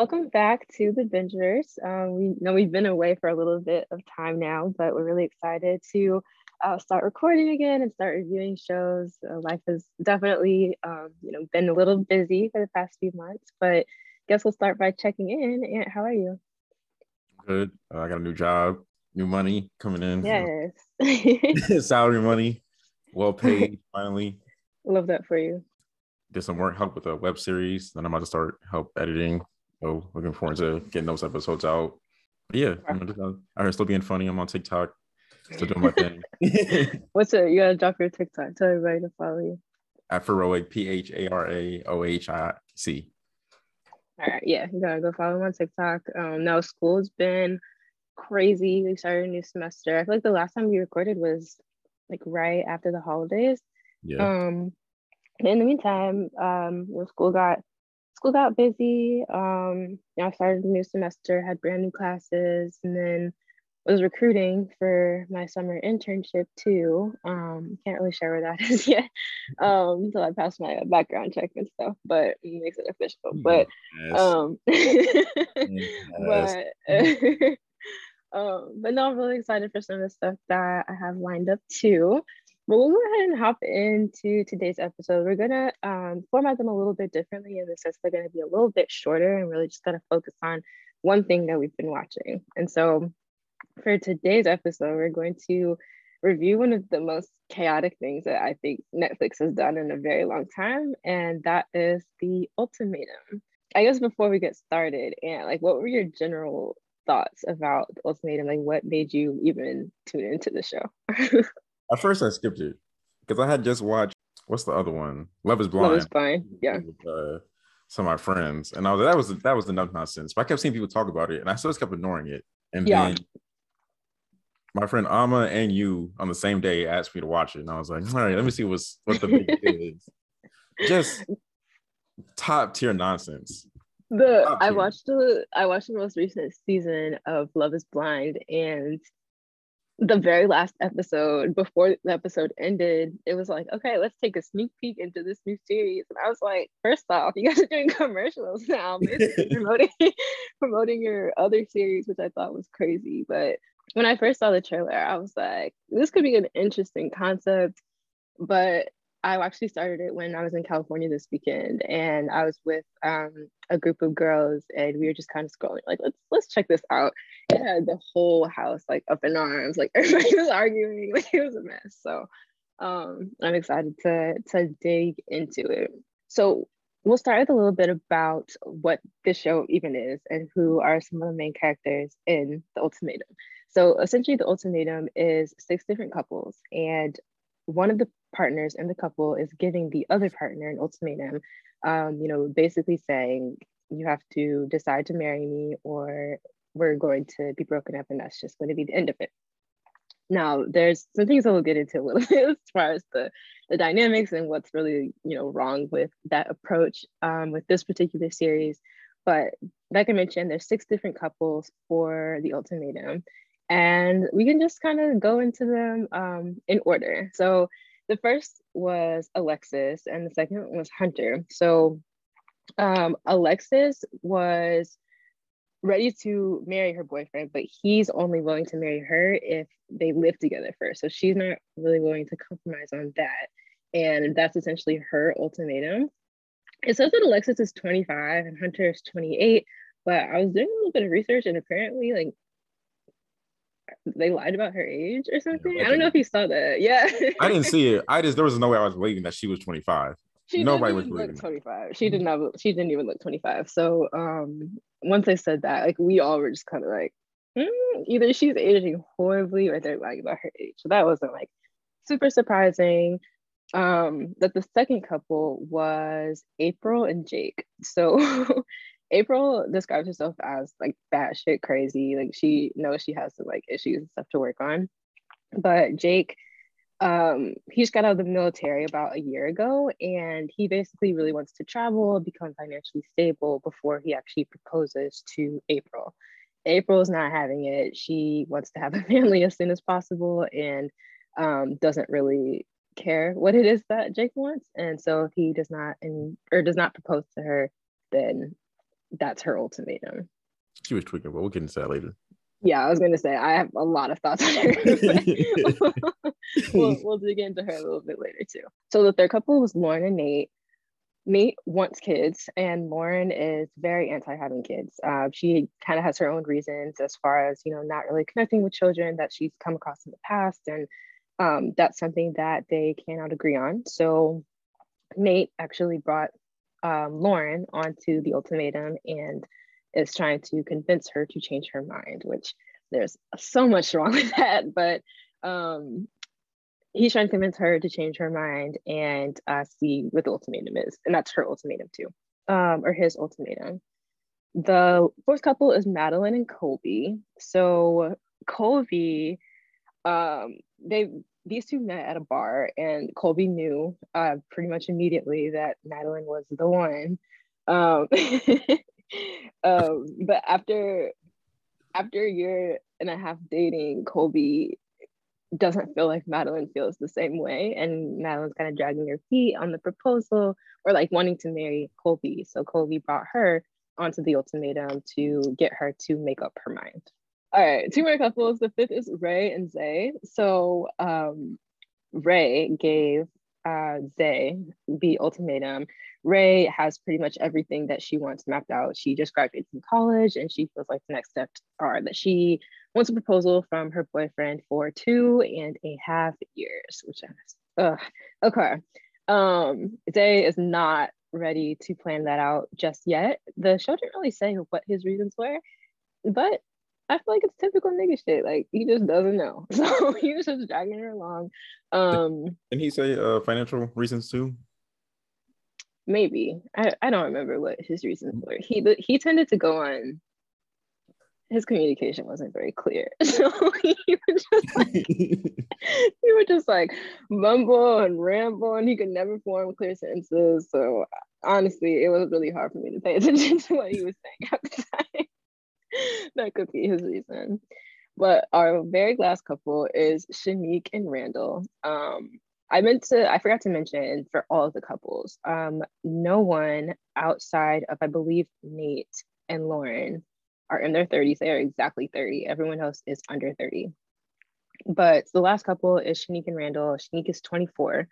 Welcome back to the Bingers. Um, we know we've been away for a little bit of time now, but we're really excited to uh, start recording again and start reviewing shows. Uh, life has definitely, um, you know, been a little busy for the past few months, but guess we'll start by checking in. Aunt, how are you? Good. Uh, I got a new job, new money coming in. Yes. Salary money, well paid. finally. Love that for you. Did some work help with a web series. Then I'm about to start help editing so looking forward to getting those episodes out. But yeah, I'm just, I'm still being funny. I'm on TikTok, still doing my thing. What's it? You gotta drop your TikTok. Tell everybody to follow you. At Pharaohic, P H A R A O H I C. All right, yeah, you gotta go follow him on TikTok. Um, no, school's been crazy. We started a new semester. I feel like the last time we recorded was like right after the holidays. Yeah. Um, in the meantime, um, you know, school got school got busy. Um, you know, I started a new semester, had brand new classes, and then was recruiting for my summer internship too. Um, can't really share where that is yet um, until I pass my background check and stuff, but it makes it official. But yes. um, yes. but um, but no, I'm really excited for some of the stuff that I have lined up too. But we'll go ahead and hop into today's episode. We're gonna um, format them a little bit differently in the sense they're gonna be a little bit shorter and really just gonna focus on one thing that we've been watching. And so for today's episode, we're going to review one of the most chaotic things that I think Netflix has done in a very long time, and that is the ultimatum. I guess before we get started, and like, what were your general thoughts about the ultimatum? Like, what made you even tune into the show? At first, I skipped it because I had just watched what's the other one? Love is Blind. Love is Blind. Yeah. Uh, some of my friends, and I was that was that was enough nonsense. But I kept seeing people talk about it, and I still just kept ignoring it. And yeah. then my friend Ama and you on the same day asked me to watch it, and I was like, all right, let me see what's what the big deal is. Just top tier nonsense. The I watched the I watched the most recent season of Love Is Blind, and the very last episode before the episode ended, it was like, okay, let's take a sneak peek into this new series. And I was like, first off, you guys are doing commercials now, promoting promoting your other series, which I thought was crazy. But when I first saw the trailer, I was like, this could be an interesting concept. But I actually started it when I was in California this weekend, and I was with um, a group of girls, and we were just kind of scrolling, like let's let's check this out. It had the whole house like up in arms, like everybody was arguing, like it was a mess. So um, I'm excited to to dig into it. So we'll start with a little bit about what this show even is and who are some of the main characters in the ultimatum. So essentially, the ultimatum is six different couples, and one of the partners in the couple is giving the other partner an ultimatum, um, you know, basically saying, you have to decide to marry me or we're going to be broken up and that's just going to be the end of it. Now, there's some things that we'll get into a little bit as far as the, the dynamics and what's really, you know, wrong with that approach um, with this particular series. But like I mentioned, there's six different couples for the ultimatum and we can just kind of go into them um, in order. So the first was Alexis, and the second was Hunter. So um, Alexis was ready to marry her boyfriend, but he's only willing to marry her if they live together first. So she's not really willing to compromise on that. And that's essentially her ultimatum. It says that Alexis is 25 and Hunter is 28, but I was doing a little bit of research and apparently, like, they lied about her age or something. Yeah, I don't know if you saw that. Yeah. I didn't see it. I just there was no way I was believing that she was 25. She Nobody was believing. 25. She did not. She didn't even look 25. So um, once I said that, like we all were just kind of like, mm, either she's aging horribly or they're lying about her age. So that wasn't like super surprising. Um, that the second couple was April and Jake. So April describes herself as like batshit crazy. Like she knows she has some like issues and stuff to work on. But Jake, um, he just got out of the military about a year ago and he basically really wants to travel, become financially stable before he actually proposes to April. April is not having it. She wants to have a family as soon as possible and um, doesn't really care what it is that Jake wants. And so if he does not and or does not propose to her, then that's her ultimatum. She was tweaking, but we'll get into that later. Yeah, I was gonna say I have a lot of thoughts on her. we'll, we'll dig into her a little bit later too. So the third couple was Lauren and Nate. Nate wants kids, and Lauren is very anti having kids. Uh, she kind of has her own reasons as far as you know, not really connecting with children that she's come across in the past, and um, that's something that they cannot agree on. So Nate actually brought um, Lauren onto the ultimatum and is trying to convince her to change her mind, which there's so much wrong with that, but um, he's trying to convince her to change her mind and uh, see what the ultimatum is. And that's her ultimatum too, um, or his ultimatum. The fourth couple is Madlin and Colby. So Colby, um, they these two met at a bar, and Colby knew uh, pretty much immediately that Madlin was the one. Um, um, but after after a year and a half dating, Colby doesn't feel like Madlin feels the same way. And Madlin's kind of dragging her feet on the proposal or like wanting to marry Colby. So Colby brought her onto the ultimatum to get her to make up her mind. All right, two more couples. The fifth is Rae and Zay. So um, Rae gave uh, Zay the ultimatum. Rae has pretty much everything that she wants mapped out. She just graduated from college and she feels like the next steps are that she wants a proposal from her boyfriend for two and a half years, which is, ugh, okay. Um, Zay is not ready to plan that out just yet. The show didn't really say what his reasons were, but I feel like it's typical nigga shit. Like he just doesn't know. So he was just dragging her along. Um Didn't he say uh financial reasons too? Maybe. I, I don't remember what his reasons were. He he tended to go on his communication wasn't very clear. So he would just like he would just like mumble and ramble and he could never form clear sentences. So honestly, it was really hard for me to pay attention to what he was saying at the time. that could be his reason. But our very last couple is Shanique and Randall. Um, I meant to, I forgot to mention for all of the couples, um, no one outside of, I believe, Nate and Lauren are in their 30s. They are exactly 30. Everyone else is under 30. But the last couple is Shanique and Randall. Shanique is 24,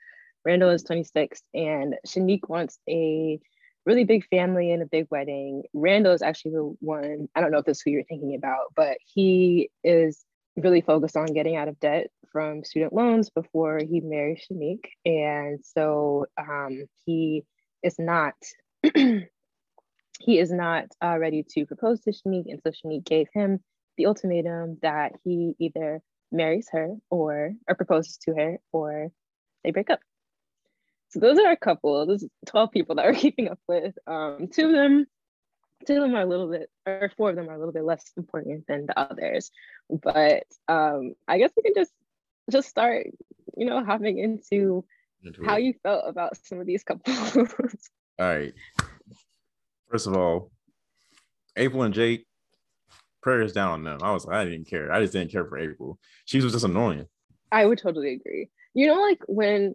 Randall is 26, and Shanique wants a really big family and a big wedding. Randall is actually the one, I don't know if this is who you're thinking about, but he is really focused on getting out of debt from student loans before he marries Shanique. And so um, he is not he is not uh, ready to propose to Shanique. And so Shanique gave him the ultimatum that he either marries her or or proposes to her or they break up. So those are a couple. There's 12 people that we're keeping up with. Um, two of them, two of them are a little bit, or four of them are a little bit less important than the others. But um, I guess we can just just start, you know, hopping into, into how it. you felt about some of these couples. all right. First of all, April and Jake, prayers down on them. I was I didn't care. I just didn't care for April. She was just annoying. I would totally agree. You know, like when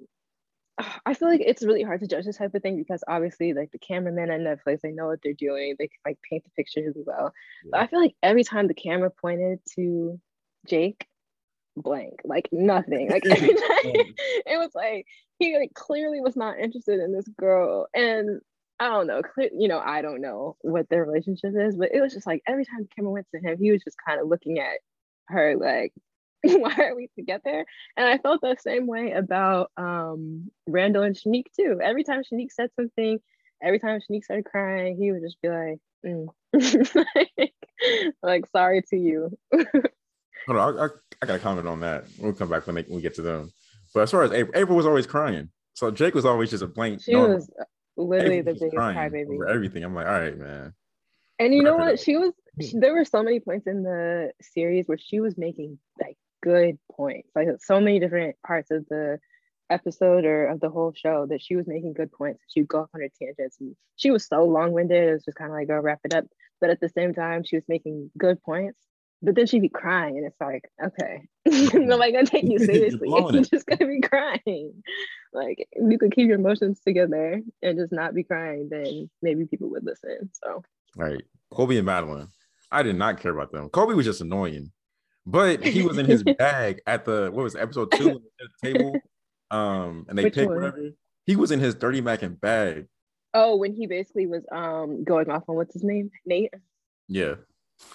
I feel like it's really hard to judge this type of thing because obviously, like the cameramen at Netflix, they know what they're doing. They can like paint the picture really well. Yeah. But I feel like every time the camera pointed to Jake, blank, like nothing. Like every time, it was like he like clearly was not interested in this girl, and I don't know. Clear, you know, I don't know what their relationship is, but it was just like every time the camera went to him, he was just kind of looking at her like why are we together? And I felt the same way about um, Randall and Shanique too. Every time Shanique said something, every time Shanique started crying, he would just be like, mm. like, like, sorry to you. Hold on, I, I, I, got to comment on that. We'll come back when, they, when we get to them. But as far as April, April was always crying. So Jake was always just a blank. She was literally April the biggest crybaby. For everything. I'm like, all right, man. And you know what? She was, she, there were so many points in the series where she was making like good points. Like so many different parts of the episode or of the whole show that she was making good points. She'd go off on her tangents and she was so long-winded. It was just kind of like, go wrap it up. But at the same time, she was making good points. But then she'd be crying, and it's like, okay, nobody gonna take you seriously if you're just gonna be crying. Like, if you could keep your emotions together and just not be crying, then maybe people would listen. So Right. Kobe and Madlin. I did not care about them. Kobe was just annoying, but he was in his bag at the what was it, episode two at the table. Um, and they Which picked one? whatever. He was in his dirty Mac and bag. Oh, when he basically was um going off on what's his name? Nate. Yeah.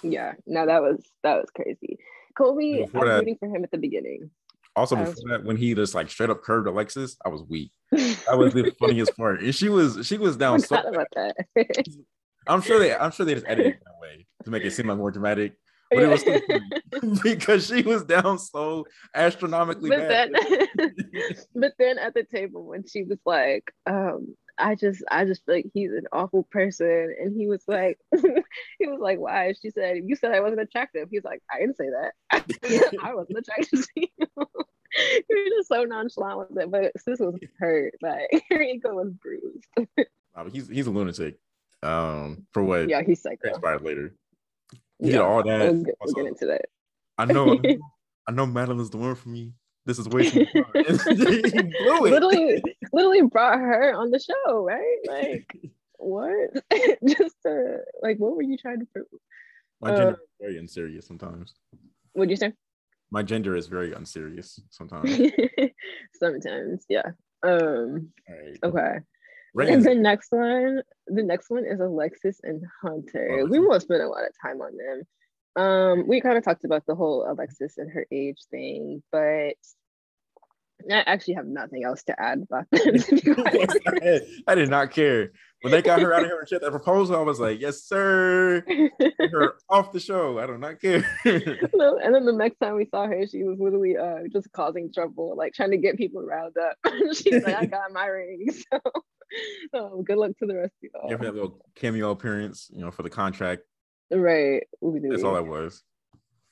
Yeah. No, that was that was crazy. Colby, I was that, rooting for him at the beginning. Also, before was, that, when he just like straight up curved Alexis, I was weak. That was the funniest part. And she was she was down so about that. I'm sure they I'm sure they just edited it that way to make it seem like more dramatic. But it was so because she was down so astronomically but bad. Then, but then at the table when she was like, um, I just I just feel like he's an awful person. And he was like, he was like, why? She said, you said I wasn't attractive. He's like, I didn't say that. I wasn't attractive to you. he was just so nonchalant with it. But sis was hurt. Like her ego was bruised. he's he's a lunatic. Um, for what? Yeah, he's psycho. Transpired later. He yeah, did all that. We'll get, we'll get into that. I know. I know Madlin's the one for me. This is way too far. literally, literally brought her on the show, right? Like, what? Just to, like, what were you trying to prove? My gender uh, is very unserious sometimes. What'd you say? My gender is very unserious sometimes. sometimes, yeah. Um. Right. Okay. And the next one, the next one is Alexis and Hunter. Oh, we won't spend a lot of time on them. Um, we kind of talked about the whole Alexis and her age thing, but I actually have nothing else to add about them. I did not care when they got her out of here and shit that proposal. I was like, "Yes, sir." her off the show. I do not care. and then the next time we saw her, she was literally uh, just causing trouble, like trying to get people riled up. She's like, "I got my ring." So, um, good luck to the rest of y'all. Yeah, that little cameo appearance, you know, for the contract. Right. That's all that was.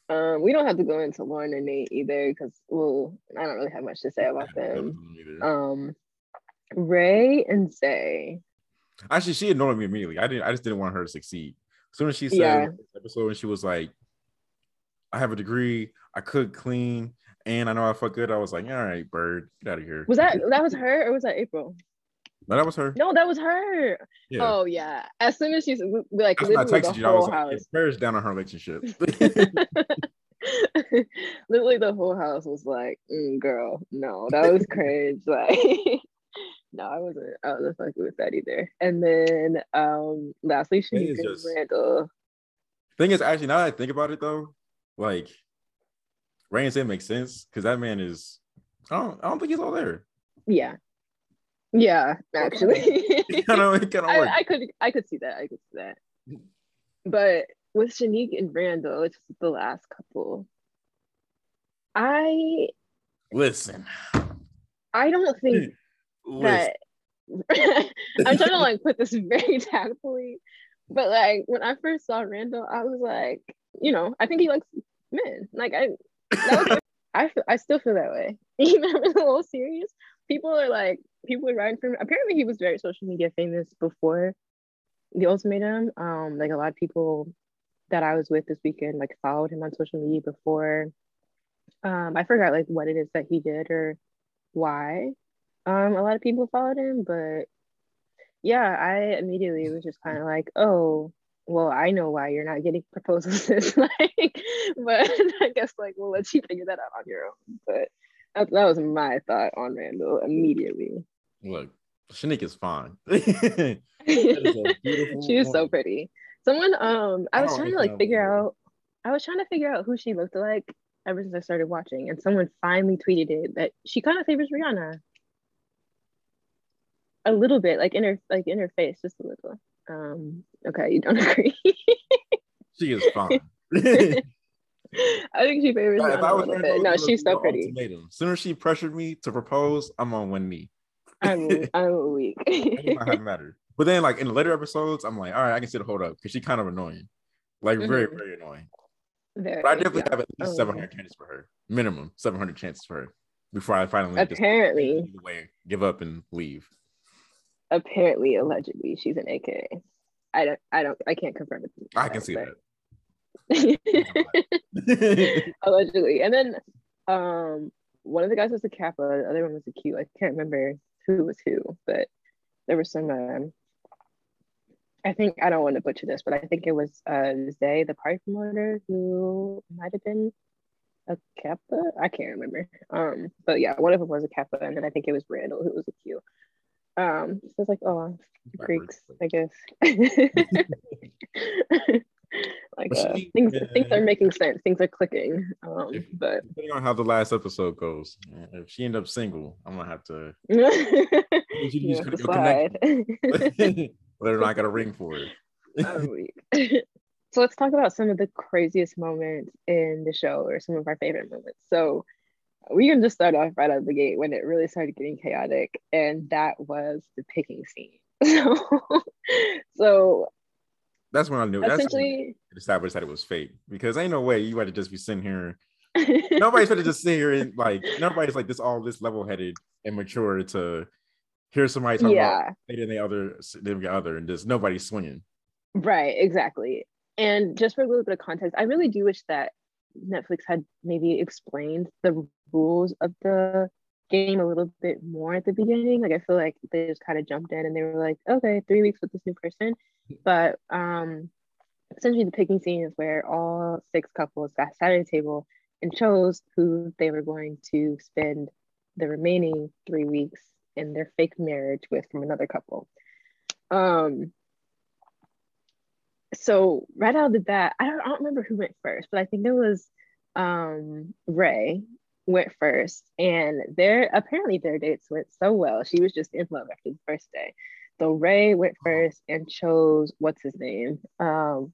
Um, we don't have to go into Lauren and Nate either because well, I don't really have much to say about them. Um, Rae and Zay. Actually, she annoyed me immediately. I didn't. I just didn't want her to succeed. As soon as she said yeah. episode, and she was like, "I have a degree. I cook clean, and I know I fuck good." I was like, "All right, bird, get out of here." Was that that was her or was that April? No, that was her. No, that was her. Yeah. Oh yeah. As soon as she's like, That's literally the whole like, house. Prayers down on her relationship. literally, the whole house was like, mm, "Girl, no, that was cringe." Like, no, I wasn't. I wasn't fucking with that either. And then, um, lastly, she just Randall. Thing is, actually, now that I think about it, though, like, Rain makes sense because that man is. I don't. I don't think he's all there. Yeah, yeah, actually. kind of, kind of I, I, could I could see that. I could see that. But with Shanique and Randall, it's the last couple. I listen. I don't think that I'm trying to like put this very tactfully, but like when I first saw Randall, I was like, you know, I think he likes men. Like I, was, I, I still feel that way. Even if I'm a little serious, people are like, people are writing for him. Apparently, he was very social media famous before the ultimatum. Um, like a lot of people that I was with this weekend like followed him on social media before. Um, I forgot like what it is that he did or why. Um, a lot of people followed him, but yeah, I immediately was just kind of like, oh, well, I know why you're not getting proposals. like, but I guess like we'll let you figure that out on your own. But that, that was my thought on Randall immediately. Look, Shanique is fine. she is so pretty. Someone, um, I was trying to like figure out. I was trying to figure out who she looked like ever since I started watching, and someone finally tweeted it that she kind of favors Rihanna. A little bit, like in her, like in her face, just a little. Um, okay, you don't agree. she is fine. I think she favors a little bit. No, she's so pretty. As soon as she pressured me to propose, I'm on one knee. I'm I'm weak. it matter. But then, like in the later episodes, I'm like, all right, I can see the hold up because she's kind of annoying, like mm-hmm. very very annoying. Very, but I definitely yeah. have at least oh, 700 chances for her, minimum 700 chances for her before I finally apparently way, give up and leave. Apparently, allegedly, she's an AK. I don't, I don't, I can't confirm it. I can see but... that. allegedly, and then um, one of the guys was a Kappa, the other one was a Q. I can't remember who was who, but there was some. Um, I think I don't want to butcher this, but I think it was uh Zay, the party promoter, who might have been a Kappa. I can't remember. Um, but yeah, one of them was a Kappa, and then I think it was Randall who was a Q. Um, so it's like, oh, Greeks, I guess. like uh, things, things are making sense. Things are clicking. Um, if, but depending on how the last episode goes, if she end up single, I'm gonna have to. you just slide. Let her not got a ring for it. so let's talk about some of the craziest moments in the show, or some of our favorite moments. So we can just start off right out of the gate when it really started getting chaotic, and that was the picking scene. So, so that's when I knew. Essentially, that's established that it was fake because ain't no way you had to just be sitting here. nobody's going to just sit here and like nobody's like this all this level headed and mature to hear somebody talk yeah. about dating the other significant other and just nobody's swinging. Right, exactly. And just for a little bit of context, I really do wish that Netflix had maybe explained the rules of the game a little bit more at the beginning. Like I feel like they just kind of jumped in and they were like, okay, three weeks with this new person. But um essentially the picking scene is where all six couples got sat at a table and chose who they were going to spend the remaining three weeks in their fake marriage with from another couple. Um so right out of the bat, I don't, I don't remember who went first, but I think it was um, Rae went first, and their apparently their dates went so well. She was just in love after the first day. So Rae went first and chose what's his name? Um,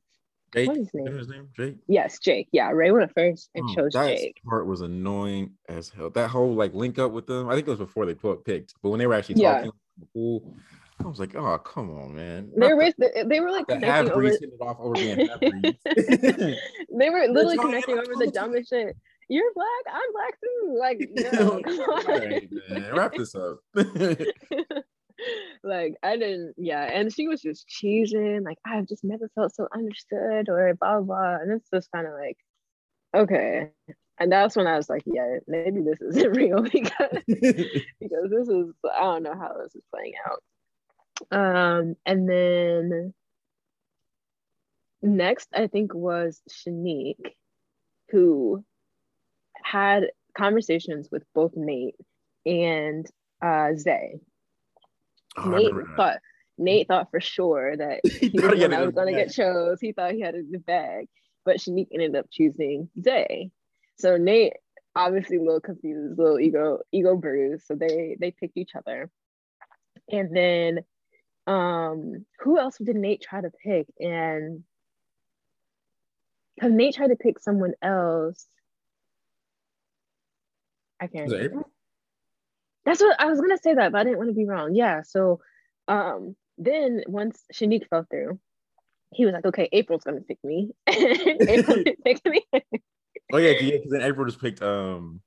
Jake. What is his name? his name? Jake. Yes, Jake. Yeah, Rae went first and oh, chose that Jake. part was annoying as hell. That whole like link up with them. I think it was before they put picked, but when they were actually talking, yeah. I was like, oh, come on, man. They were they were like connecting over, off over being they were literally connecting over the dumbest shit. You're black, I'm black too. Like, no. Right, man. Wrap this up. like I didn't, yeah, and she was just cheesing, like I've just never felt so understood, or blah blah, and it's just kind of like, okay, and that's when I was like, yeah, maybe this isn't real because because this is I don't know how this is playing out. Um, and then next, I think was Shanique, who had conversations with both Nate and uh, Zay. Oh, Nate thought Nate thought for sure that he was, was going to get chose. He thought he had a bag, but Shanique ended up choosing Zay. So Nate obviously a little confused, a little ego ego bruised. So they they picked each other, and then um who else did Nate try to pick? And because Nate tried to pick someone else. I can't That's what I was gonna say that, but I didn't want to be wrong. Yeah. So um then once Shanique fell through, he was like, okay, April's gonna pick me. April picked me. oh yeah, yeah, because then April just picked um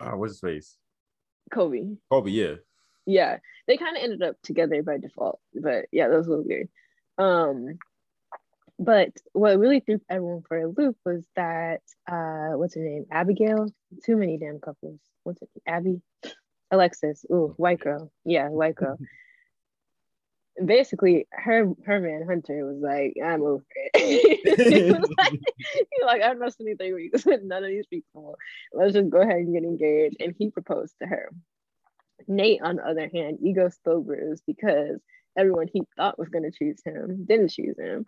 uh, what's his face? Kobe. Kobe, yeah yeah they kind of ended up together by default but yeah that was a little weird um but what really threw everyone for a loop was that uh what's her name? Abigail? Too many damn couples. What's it abby? Alexis. Ooh white girl. Yeah white girl. Basically her her man hunter was like i'm over it. He, was like, he like i've missed any three weeks with none of these people. Let's just go ahead and get engaged. And he proposed to her. Nate, on the other hand, ego still bruised because everyone he thought was going to choose him didn't choose him.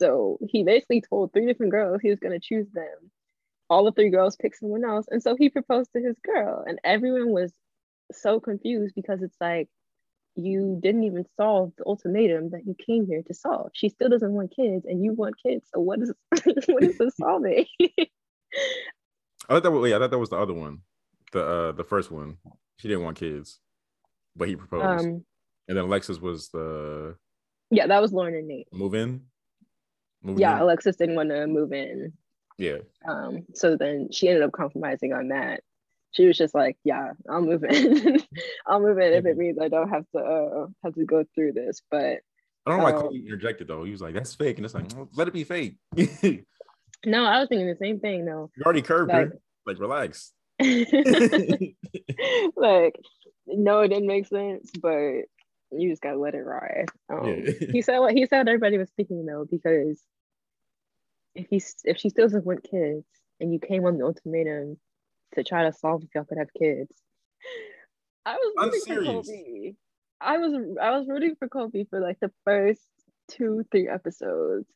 So he basically told three different girls he was going to choose them. All the three girls picked someone else. And so he proposed to his girl. And everyone was so confused because it's like, you didn't even solve the ultimatum that you came here to solve. She still doesn't want kids, and you want kids. So what is what is this solving? I thought that was, yeah, I thought that was the other one, the uh the first one. She didn't want kids, but he proposed. Um, and then Alexis was the. Yeah, that was Lauren and Nate. Move in. Yeah, in? Alexis didn't want to move in. Yeah. Um. So then she ended up compromising on that. She was just like, "Yeah, I'll move in. I'll move in if it means I don't have to uh, have to go through this." But I don't know um, why Cody interjected though. He was like, "That's fake," and it's like, "Let it be fake." no, I was thinking the same thing. though. you already curved like, her. Like, relax. like, no, it didn't make sense, but you just gotta let it ride. Um, yeah. he said what he said everybody was thinking though, because if he's if she still doesn't want kids and you came on the ultimatum to try to solve if y'all could have kids, I was rooting for Kobe. I was I was rooting for Kobe for like the first two, three episodes.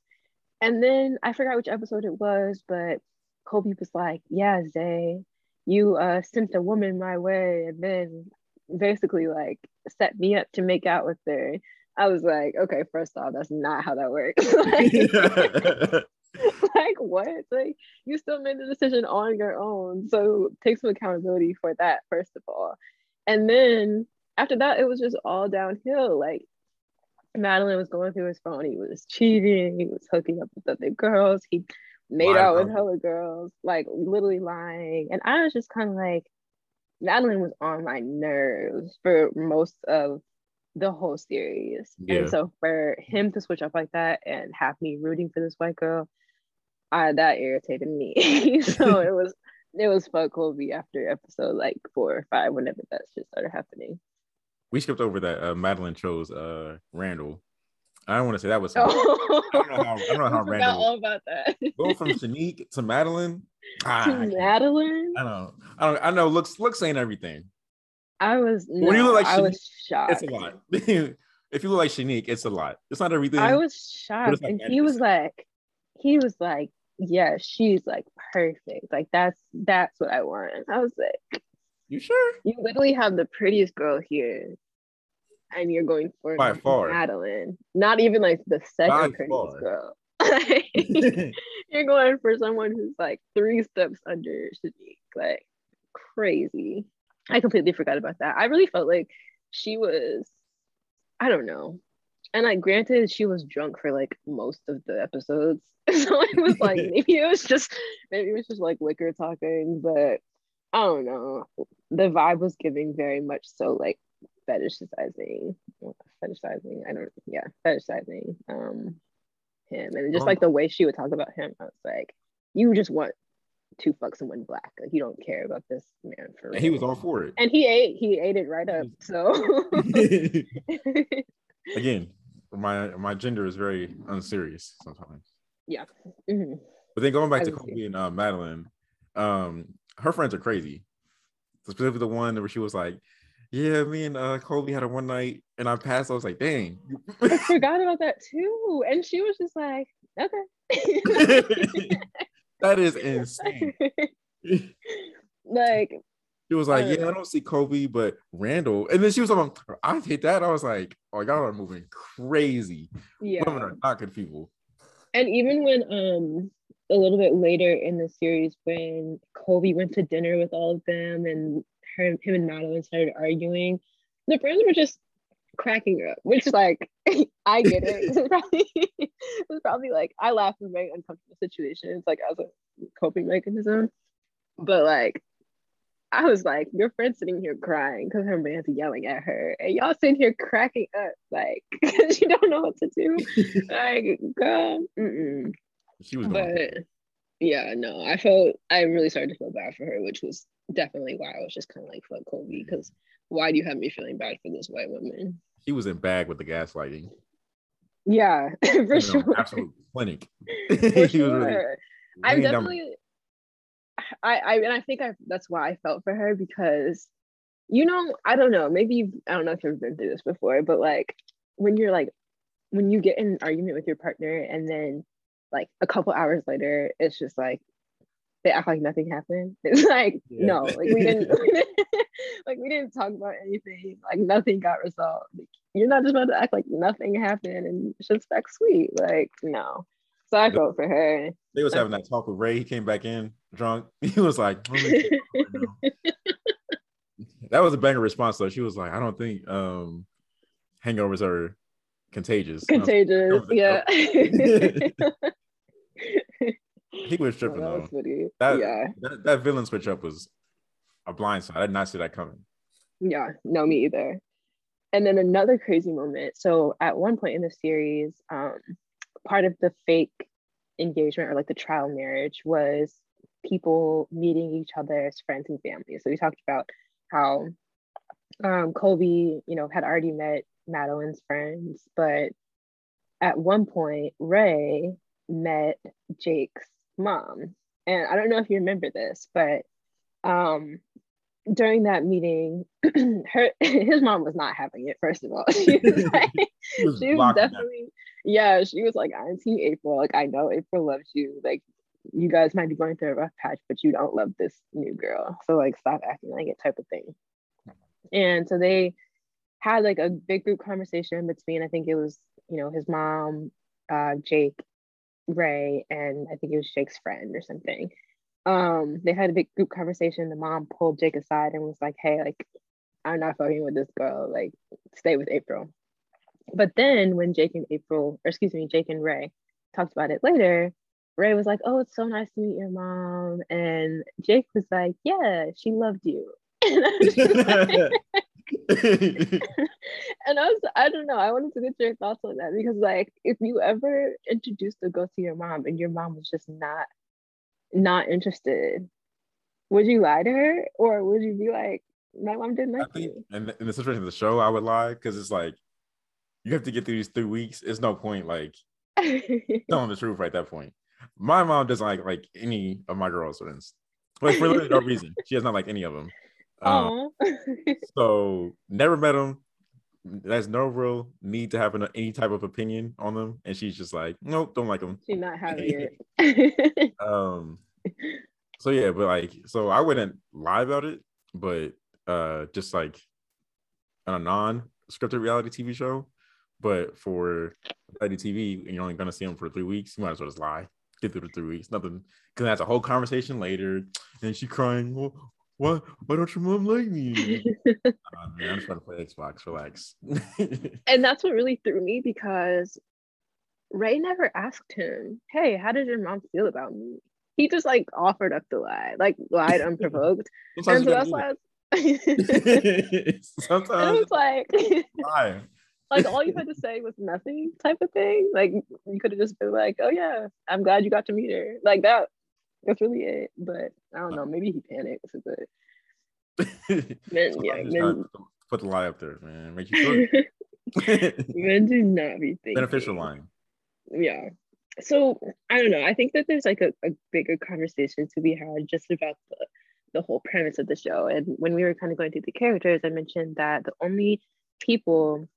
And then I forgot which episode it was, but Kobe was like, Yeah, Zay, you uh sent a woman my way and then basically like set me up to make out with her. I was like, okay, first off, that's not how that works. like, like what? Like you still made the decision on your own. So take some accountability for that, first of all. And then after that, it was just all downhill. Like Madlin was going through his phone. He was cheating. He was hooking up with other girls. He made out with hella girls, like literally lying. And I was just kind of like, Madlin was on my nerves for most of the whole series. Yeah. And so for him to switch up like that and have me rooting for this white girl, I, that irritated me. so it was it was fuck Colby after episode like four or five, whenever that shit started happening. We skipped over that uh, Madlin chose uh, Randall. I don't want to say that was. Oh. I don't know how. I don't know how Randall. all about that. go from Shanique to Madlin. Ah, to Madlin. I don't. I don't. I know. Looks. Looks ain't everything. I was. No, when you look like Shanique, I was shocked. It's a lot. if you look like Shanique, it's a lot. It's not everything. I was shocked, and he was like, he was like, yeah, she's like perfect. Like that's that's what I want. I was like, you sure? You literally have the prettiest girl here, and you're going for by far Madlin. Not even like the second prettiest girl. you're going for someone who's like three steps under Shanique. Like crazy. I completely forgot about that. I really felt like she was, I don't know. And like granted, she was drunk for like most of the episodes. so it was like maybe it was just maybe it was just like liquor talking, but I don't know. The vibe was giving very much so like fetishizing fetishizing i don't yeah fetishizing um him. And just like the way she would talk about him i was like you just want to fuck someone black. Like you don't care about this man for and he was all for it. And he ate he ate it right up so. Again my my gender is very unserious sometimes. Yeah mm-hmm. but then going back to Colby and uh, Madlin um her friends are crazy. Specifically the one where she was like yeah, me and uh, Colby had a one night, and I passed. I was like, "Dang!" I forgot about that too. And she was just like, "Okay." that is insane. like she was like, "Yeah, I don't see Kobe, but Randall." And then she was like, "I hate that." I was like, "Oh, y'all are moving crazy. Yeah, women are not good people." And even when um a little bit later in the series, when Kobe went to dinner with all of them, and her, him and Madlin started arguing, the friends were just cracking up, which like I get it. It's probably, it's probably like I laugh in very uncomfortable situations, like as a coping mechanism. But like I was like, your friend's sitting here crying because her man's yelling at her, and y'all sitting here cracking up, like, because you don't know what to do. like, girl, mm-mm. she was. But yeah, no, I felt I really started to feel bad for her, which was definitely why I was just kind of like, fuck Kobe, because why do you have me feeling bad for this white woman? He was in bag with the gaslighting. Yeah, for sure. Absolute clinic. for sure. Really, I'm definitely. I, I and I think I that's why I felt for her because, you know, I don't know. Maybe I don't know if you've been through this before, but like when you're like when you get in an argument with your partner and then like a couple hours later, it's just like they act like nothing happened. It's like yeah. no, like we didn't, like we didn't talk about anything. Like nothing got resolved. Like, you're not just about to act like nothing happened and just back sweet. Like no. So I vote for her. They was having that talk with Rae. He came back in drunk. He was like, that was a banger response though. She was like, I don't think um hangovers are contagious. Contagious, yeah. He was tripping oh, that though. That, yeah, that, that villain switch up was a blind side. I did not see that coming. Yeah, no, me either. And then another crazy moment. So at one point in the series, um, part of the fake engagement or like the trial marriage was people meeting each other as friends and family. So we talked about how um, Colby, you know, had already met Madlin's friends, but at one point, Rae met Jake's mom. And I don't know if you remember this, but um, during that meeting, her his mom was not having it. First of all, she was, like, she was, she was definitely, yeah, she was like, i Auntie April, like I know April loves you, like you guys might be going through a rough patch, but you don't love this new girl, so like stop acting like it, type of thing. And so they had like a big group conversation between I think it was you know his mom, uh, Jake, Rae, and I think it was Jake's friend or something. Um they had a big group conversation. The mom pulled jake aside and was like hey like i'm not fucking with this girl. Like stay with april. But then when jake and april or excuse me jake and ray talked about it later ray was like oh it's so nice to meet your mom. And jake was like yeah she loved you. Was, and I was I don't know. I wanted to get your thoughts on that because like if you ever introduced a girl to your mom and your mom was just not not interested, would you lie to her or would you be like, my mom didn't like I think you? In, in the situation of the show, I would lie because it's like you have to get through these three weeks. It's no point like telling the truth right at that point. My mom doesn't like like any of my girls' friends. Like for no reason. She does not like any of them. Um, so never met them. There's no real need to have an, any type of opinion on them, and she's just like, nope, don't like them. She's not having it. um. So yeah, but like, so I wouldn't lie about it, but uh, just like on a non-scripted reality TV show. But for reality TV, and you're only gonna see them for three weeks, you might as well just lie. Get through the three weeks, nothing. Because that's a whole conversation later, and she crying. Well, why why don't your mom like me? uh, man, I'm just trying to play Xbox. Relax. and that's what really threw me because Rae never asked him, "Hey, how did your mom feel about me?" He just like offered up the lie, like lied unprovoked. and so that's why. i Sometimes it was like lie. like all you had to say was nothing type of thing. Like you could have just been like, "Oh yeah, I'm glad you got to meet her." Like that that's really it. But I don't know. Maybe he panicked. But men, yeah, men, put the lie up there, man. Make you sure. men do not be thinking. beneficial line. Yeah. So I don't know. I think that there's like a, a bigger conversation to be had just about the the whole premise of the show. And when we were kind of going through the characters, I mentioned that the only people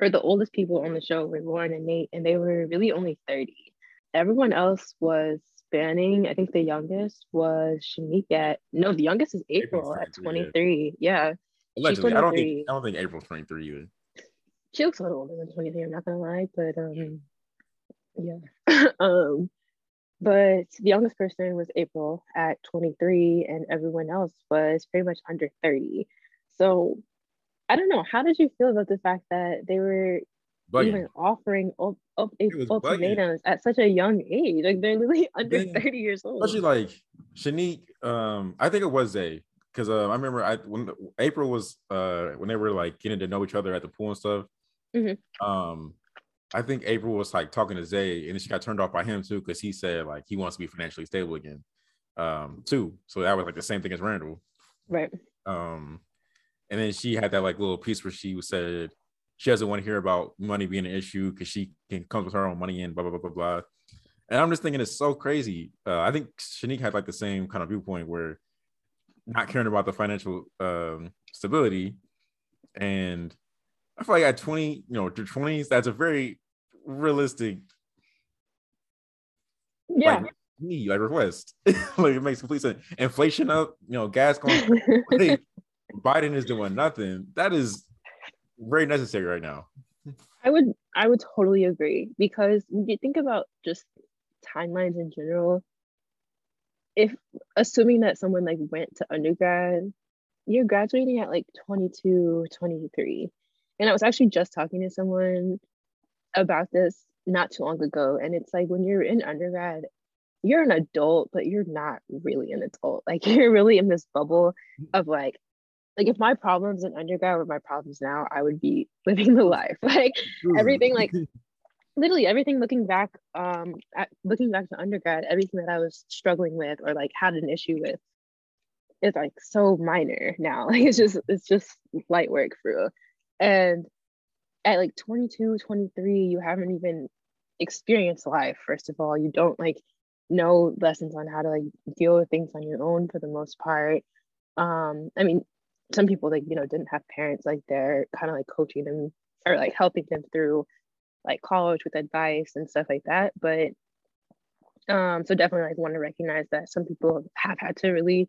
or the oldest people on the show were Lauren and Nate, and they were really only 30. Everyone else was spanning. I think the youngest was Shanique at no, the youngest is April at 23. Yeah. Allegedly, I don't think I don't think April's 23 either. She looks a little older than 23, I'm not gonna lie, but um yeah. um but the youngest person was April at 23, and everyone else was pretty much under 30. So I don't know. How did you feel about the fact that they were bugging. even offering ultimatums at such a young age. Like they're literally under then, 30 years old. Especially like Shanique, um, I think it was a because uh, I remember I when April was uh when they were like getting to know each other at the pool and stuff. Mm-hmm. Um, I think April was like talking to Zay, and then she got turned off by him too because he said like he wants to be financially stable again, um, too. So that was like the same thing as Randall, right? Um, and then she had that like little piece where she said she doesn't want to hear about money being an issue because she can comes with her own money and blah blah blah blah blah. And I'm just thinking it's so crazy. Uh, I think Shanique had like the same kind of viewpoint where not caring about the financial um, stability, and I feel like at 20, you know, to 20s, that's a very realistic, yeah, like, me like request. like it makes complete sense. Inflation up, you know, gas going. Biden is doing nothing. That is very necessary right now. I would I would totally agree because when you think about just timelines in general, if assuming that someone like went to undergrad, you're graduating at like 22, 23. And I was actually just talking to someone about this not too long ago. And it's like when you're in undergrad, you're an adult, but you're not really an adult. Like you're really in this bubble of like, like if my problems in undergrad were my problems now, I would be living the life. Like everything, like literally everything looking back, um, at, looking back to undergrad, everything that I was struggling with or like had an issue with is like so minor now. Like it's just it's just light work for real. And at like 22, 23, you haven't even experienced life. First of all, you don't like know lessons on how to like deal with things on your own for the most part. Um, I mean, some people like you know didn't have parents like they're kind of like coaching them or like helping them through like college with advice and stuff like that. But um, so definitely like want to recognize that some people have had to really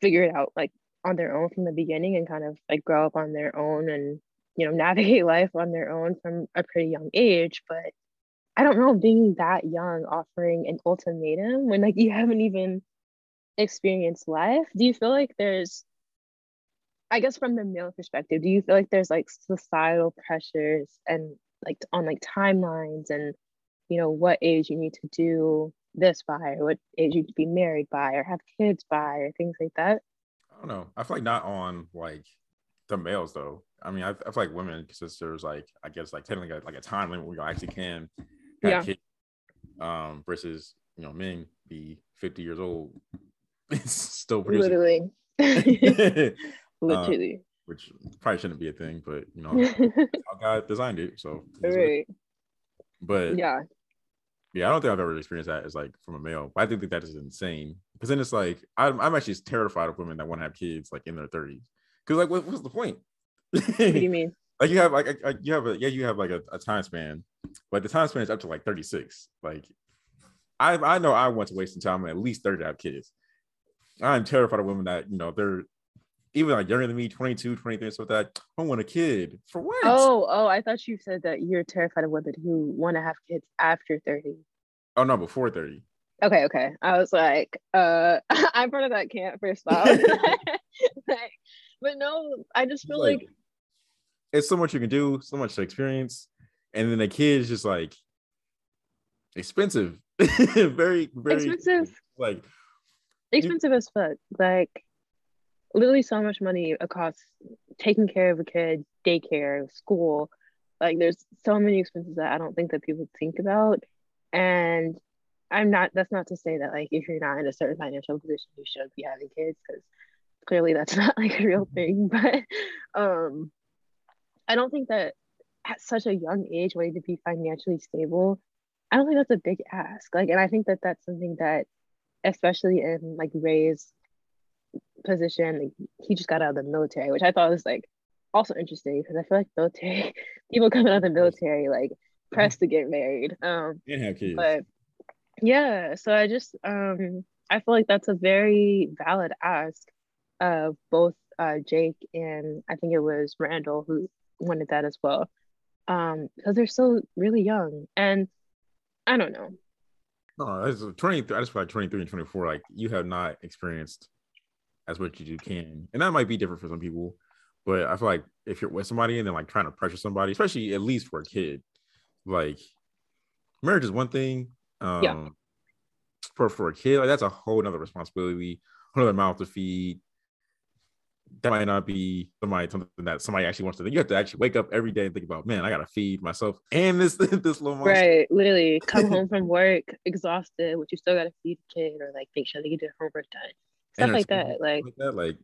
figure it out like on their own from the beginning and kind of like grow up on their own and you know navigate life on their own from a pretty young age. But I don't know, being that young, offering an ultimatum when like you haven't even experienced life. Do you feel like there's I guess from the male perspective, do you feel like there's like societal pressures and like on like timelines and you know what age you need to do this by or what age you need to be married by or have kids by or things like that? I don't know. I feel like not on like the males though. I mean, I, I feel like women because there's like I guess like technically like a time limit where you actually can have yeah. kids, um, versus you know men be 50 years old. It's still producing. Literally. Literally. Uh, which probably shouldn't be a thing, but you know, God designed it. So, right. But yeah, yeah, I don't think I've ever experienced that as like from a male. But I think that is insane because then it's like I'm, I'm actually terrified of women that want to have kids like in their 30s. Because like, what, what's the point? what do you mean? like you have like you have a yeah you have like a, a time span, but the time span is up to like 36. Like I I know I want to waste some time at least 30 to have kids. I'm terrified of women that you know they're even like younger than me, 22, 23, so that I want a kid. For what? Oh, oh, I thought you said that you're terrified of women who want to have kids after 30. Oh no, before 30. Okay, okay. I was like, uh I'm part of that camp first off. like, but no, I just feel like, like it's so much you can do, so much to experience. And then the kid is just like expensive. very, very expensive. Like expensive you, as fuck. Like literally so much money across taking care of a kid, daycare, school. Like there's so many expenses that I don't think that people think about. And I'm not that's not to say that like if you're not in a certain financial position you should be having kids because clearly that's not like a real thing. But um I don't think that at such a young age wanting to be financially stable, I don't think that's a big ask. Like and I think that that's something that especially in like Ray's position. Like, he just got out of the military, which I thought was like also interesting because I feel like military people coming out of the military like pressed to get married. Um, and have kids. But yeah, so I just um I feel like that's a very valid ask of both uh, Jake and I think it was Randall who wanted that as well. Um, because they're still really young and I don't know. No, it's 23. I just feel like 23 and 24, like you have not experienced as much as you can. And that might be different for some people, but I feel like if you're with somebody and then like trying to pressure somebody, especially at least for a kid, like marriage is one thing. Um yeah. for for a kid, like that's a whole nother responsibility, another mouth to feed. That might not be somebody something that somebody actually wants to do. You have to actually wake up every day and think about, man, I gotta feed myself and this this little monster. Right, literally come home from work exhausted, but you still gotta feed the kid or like make sure they get their homework done stuff like that like, like that like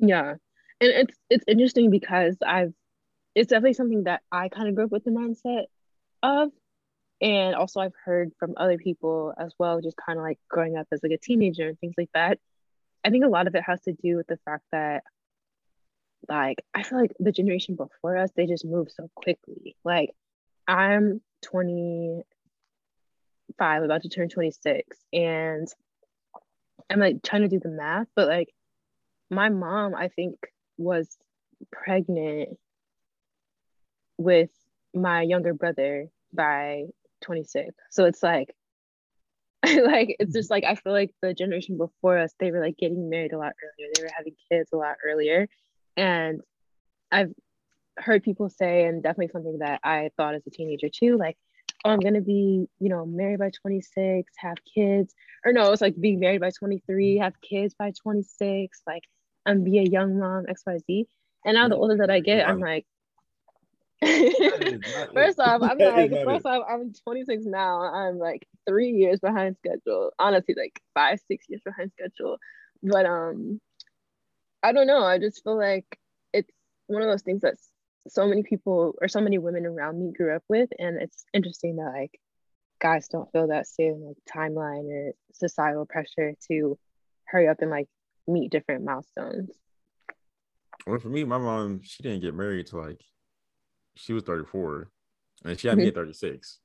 yeah. And it's it's interesting because i've it's definitely something that i kind of grew up with the mindset of. And also i've heard from other people as well just kind of like growing up as like a teenager and things like that. I think a lot of it has to do with the fact that like i feel like the generation before us they just move so quickly. Like i'm 25 about to turn 26 and I'm like trying to do the math, but like my mom, I think, was pregnant with my younger brother by 26. So it's like, like it's just like I feel like the generation before us, they were like getting married a lot earlier. They were having kids a lot earlier, and I've heard people say, and definitely something that I thought as a teenager too, like oh, I'm gonna be, you know, married by 26, have kids, or no, it's like being married by 23, have kids by 26, like and be a young mom, XYZ. And now the older that I get, I'm like, first off, I'm like, first off, I'm 26 now. I'm like three years behind schedule. Honestly, like five, six years behind schedule. But um, I don't know. I just feel like it's one of those things that's so many people or so many women around me grew up with and it's interesting that like guys don't feel that same like timeline or societal pressure to hurry up and like meet different milestones. Well for me my mom she didn't get married to like she was 34 and she had mm-hmm. me at 36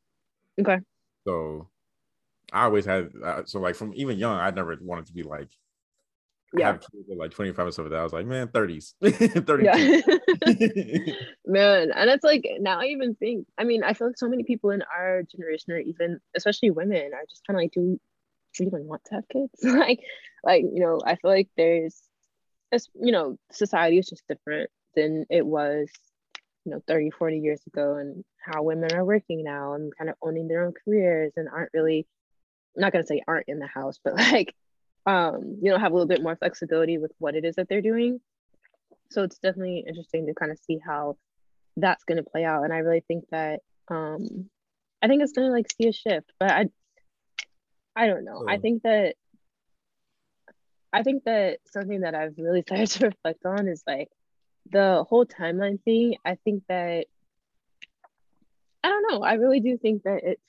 okay. So i always had uh, so like from even young i never wanted to be like yeah. have kids at like 25 or something. I was like, man, 30s. 30. Yeah. man. And it's like now I even think, I mean, I feel like so many people in our generation or even especially women are just kind of like, do we even want to have kids? like, like, you know, I feel like there's you know, society is just different than it was, you know, 30, 40 years ago and how women are working now and kind of owning their own careers and aren't really I'm not gonna say aren't in the house, but like um, you know, have a little bit more flexibility with what it is that they're doing. So it's definitely interesting to kind of see how that's going to play out. And I really think that um, I think it's going to like see a shift, but I, I don't know. I think that I think that something that I've really started to reflect on is like the whole timeline thing. I think that I don't know. I really do think that it's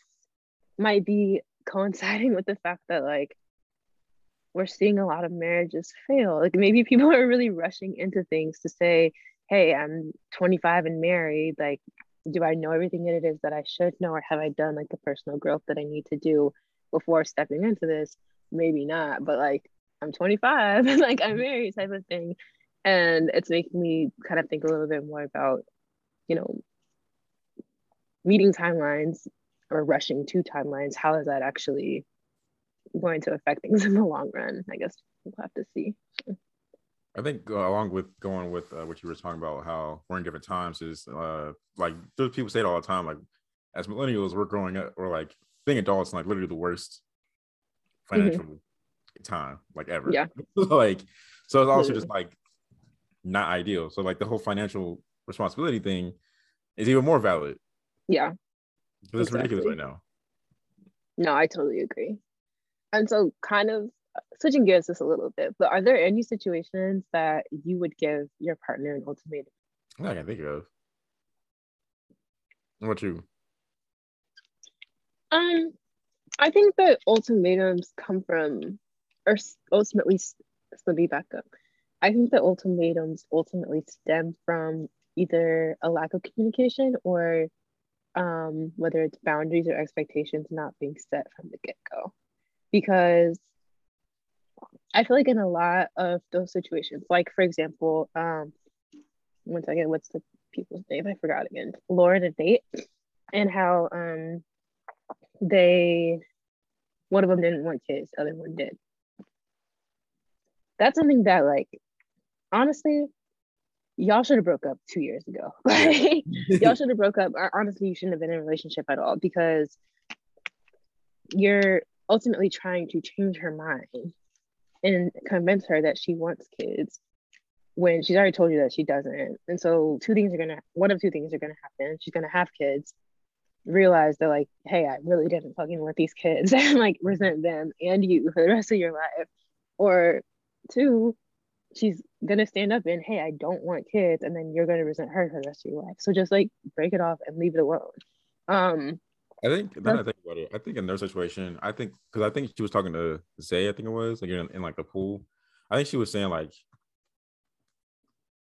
might be coinciding with the fact that like we're seeing a lot of marriages fail. Like maybe people are really rushing into things to say, hey, I'm 25 and married. Like, do I know everything that it is that I should know, or have I done like the personal growth that I need to do before stepping into this? Maybe not, but like I'm 25 and like I'm married type of thing. And it's making me kind of think a little bit more about, you know, meeting timelines or rushing to timelines. How is that actually going to affect things in the long run. I guess we'll have to see. I think uh, along with going with uh, what you were talking about, how we're in different times is uh, like there's people say it all the time. Like as millennials, we're growing up, or like being adults, like literally the worst financial mm-hmm. time like ever. Yeah. like so it's also just like not ideal. So like the whole financial responsibility thing is even more valid. Yeah. Because it's exactly. ridiculous right now. No, I totally agree. And so, kind of switching gears just a little bit, but are there any situations that you would give your partner an ultimatum? I can think of. What you? Um, I think that ultimatums come from, or ultimately, let me back up. I think that ultimatums ultimately stem from either a lack of communication or um, whether it's boundaries or expectations not being set from the get go because I feel like in a lot of those situations, like for example, um, one second, what's the people's name? I forgot again. Lauren and Nate, and how um they one of them didn't want kids, the other one did. That's something that like honestly, y'all should have broke up two years ago. Like y'all should have broke up. Honestly, you shouldn't have been in a relationship at all because you're ultimately trying to change her mind and convince her that she wants kids when she's already told you that she doesn't. And so two things are gonna one of two things are gonna happen. She's gonna have kids, realize that like, hey, I really didn't fucking want these kids and like resent them and you for the rest of your life. Or two, she's gonna stand up and hey, I don't want kids, and then you're gonna resent her for the rest of your life. So just like break it off and leave it alone. Um I think then I think about it. I think in their situation, I think because I think she was talking to Zay, I think it was like in, in like the pool. I think she was saying like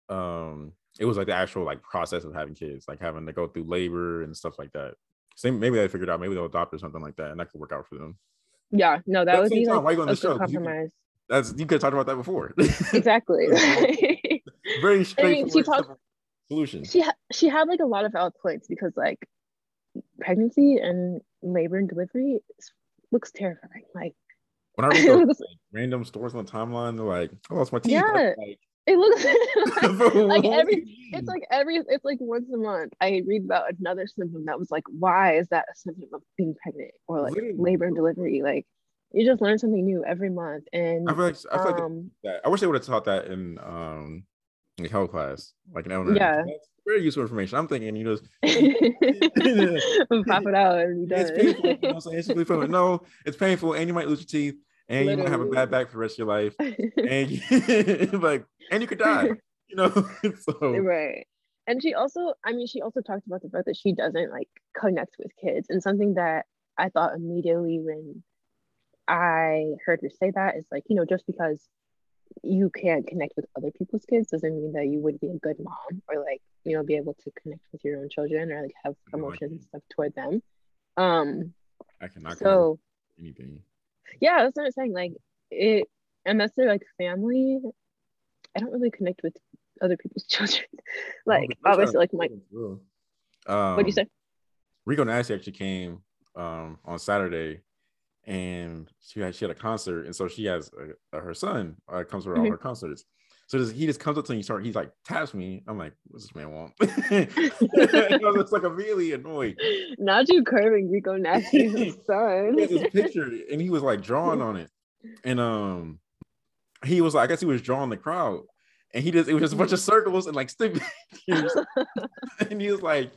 um it was like the actual like process of having kids, like having to go through labor and stuff like that. Same maybe they figured out maybe they'll adopt or something like that, and that could work out for them. Yeah, no, that would be time, like a show? compromise. You, that's you could talk about that before. exactly. Very straightforward I mean, she talked, solution. She ha- she had like a lot of points because like pregnancy and labor and delivery looks terrifying. Like when I read those looks, random stores on the timeline, they're like, "I lost my teeth." Yeah, like, it looks like, like every. It's like every. It's like once a month. I read about another symptom that was like, "Why is that a symptom of being pregnant or like Literally. labor and delivery?" Like you just learn something new every month, and I feel like I feel like um, that. I wish they would have taught that in um in health class, like in elementary. Yeah, very useful information. I'm thinking, you know, pop it out and It's painful. You know what I'm saying? no, it's painful, and you might lose your teeth, and Literally. you might have a bad back for the rest of your life, and you, like, and you could die. You know, so right. and she also i mean she also talked about the fact that she doesn't like connect with kids and something that i thought immediately when i heard her say that is like you know just because you can't connect with other people's kids doesn't mean that you would be a good mom or like you know be able to connect with your own children or like have emotions and stuff toward them. Um i cannot so anything. Yeah that's what i'm saying like it unless they're like family i don't really connect with other people's children. Like oh, obviously like my um, what do you say? Rico nasty actually came um on saturday and she had she had a concert, and so she has a, a, her son uh, comes to all mm-hmm. her concerts. So this, he just comes up to me, start he's like taps me. I'm like, what's this man want? it's like immediately annoyed. Not you curving Rico Nasty's son. he this picture, and he was like drawing on it, and um, he was like, I guess he was drawing the crowd, and he just it was just a bunch of circles and like stick figures, and he was like,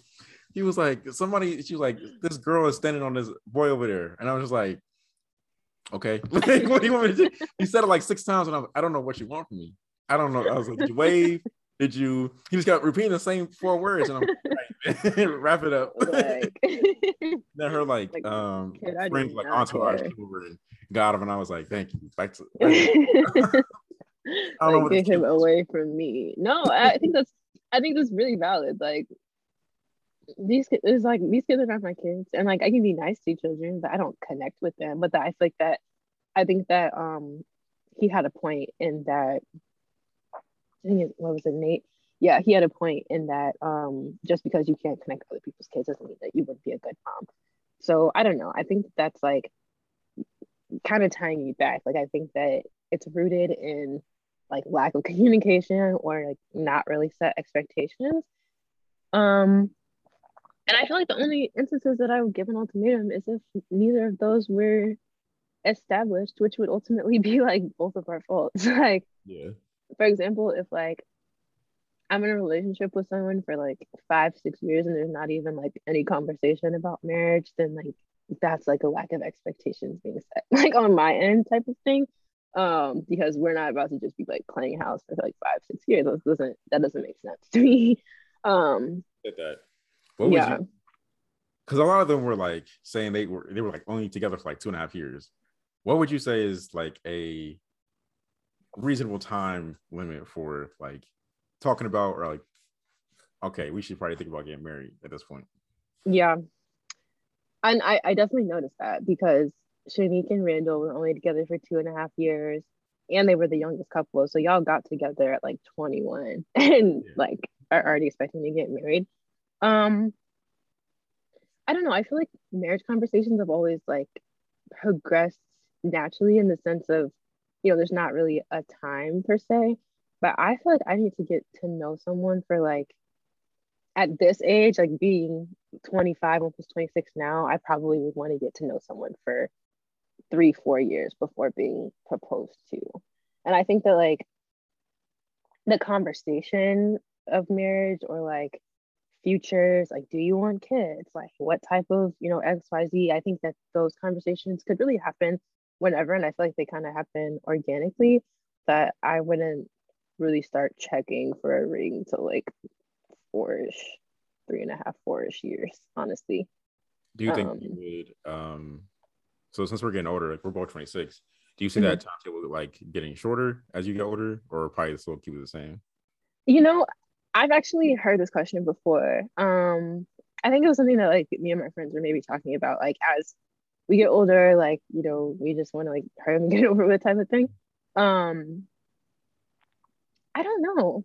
he was like, somebody, she was like, this girl is standing on this boy over there, and I was just like, Okay. what do you want me to do? You said it like six times, and I, was, I don't know what you want from me. I don't know. I was like, did you wave? Did you? He just kept repeating the same four words, and I'm like, wrap it up. Like, then her like, like um friends like entourage over and got him, and I was like, thank you. Back to. I don't like, know get him away from me. No, I think that's I think that's really valid. Like these kids is like these kids are not my kids and like i can be nice to children but i don't connect with them but that i like that i think that um he had a point in that i think it, what was it nate? Yeah he had a point in that um just because you can't connect with other people's kids doesn't mean that you wouldn't be a good mom. So i don't know i think that's like kind of tying me back like i think that it's rooted in like lack of communication or like not really set expectations. Um and I feel like the only instances that I would give an ultimatum is if neither of those were established, which would ultimately be like both of our faults. like, yeah. For example, if like I'm in a relationship with someone for like five, six years and there's not even like any conversation about marriage, then like that's like a lack of expectations being set, like on my end type of thing. Um, because we're not about to just be like playing house for like five, six years. That doesn't that doesn't make sense to me. Um, Get that. What yeah. Because a lot of them were like saying they were they were like only together for like two and a half years. What would you say is like a reasonable time limit for like talking about or like okay, we should probably think about getting married at this point? Yeah. And I, I definitely noticed that because Shanique and Randall were only together for two and a half years and they were the youngest couple. So y'all got together at like 21 and yeah. like are already expecting to get married. Um, I don't know. I feel like marriage conversations have always like progressed naturally in the sense of, you know, there's not really a time per se, but I feel like I need to get to know someone for like at this age, like being 25, almost 26 now, I probably would want to get to know someone for three, four years before being proposed to. And I think that like the conversation of marriage or like futures like do you want kids? Like what type of you know xyz i think that those conversations could really happen whenever and i feel like they kind of happen organically that i wouldn't really start checking for a ring to like four-ish three and a half four-ish years honestly. Do you think um, you would um so since we're getting older like we're both 26 do you see mm-hmm. that timetable like getting shorter as you get older or probably still keep it the same? You know I've actually heard this question before. Um, I think it was something that like me and my friends were maybe talking about, like as we get older, like you know, we just want to like hurry and get over with type of thing. Um, I don't know.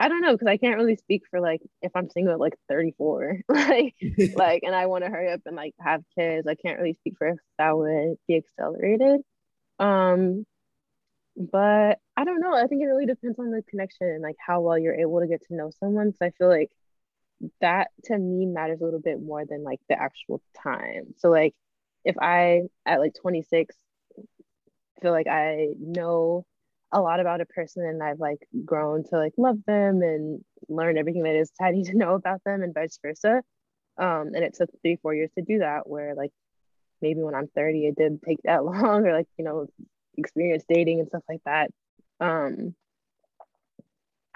I don't know because I can't really speak for like if I'm single at like 34, like like, and I want to hurry up and like have kids. I can't really speak for if that would be accelerated. Um, but I don't know. I think it really depends on the connection and like how well you're able to get to know someone. So I feel like that to me matters a little bit more than like the actual time. So like if I at like 26 feel like I know a lot about a person and I've like grown to like love them and learn everything that is need to know about them and vice versa. Um, and it took three, four years to do that where like maybe when I'm 30 it didn't take that long or like, you know, experience dating and stuff like that um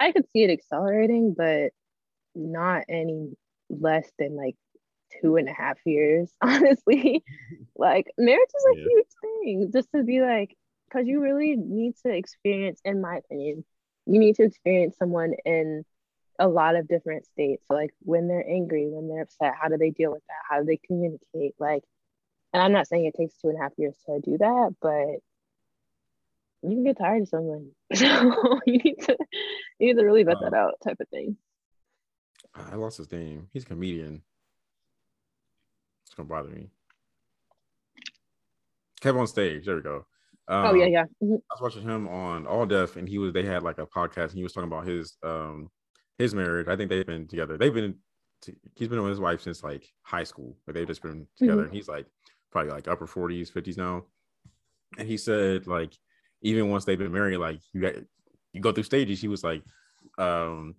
I could see it accelerating, but not any less than like two and a half years, honestly. like marriage is a yeah. huge thing just to be like, because you really need to experience, in my opinion, you need to experience someone in a lot of different states. So like when they're angry, when they're upset, how do they deal with that? How do they communicate? Like, and I'm not saying it takes two and a half years to do that, but you can get tired of someone. So you need to you need to really vet uh, that out type of thing. I lost his name. He's a comedian. It's gonna bother me. KevOnStage. There we go. Um, oh yeah, yeah. Mm-hmm. I was watching him on All Def, and he was. They had like a podcast, and he was talking about his um his marriage. I think they've been together. They've been. He's been with his wife since like high school, but they've just been together. Mm-hmm. And he's like probably like upper forties, fifties now. And he said like even once they've been married, like you got you go through stages. He was like, um,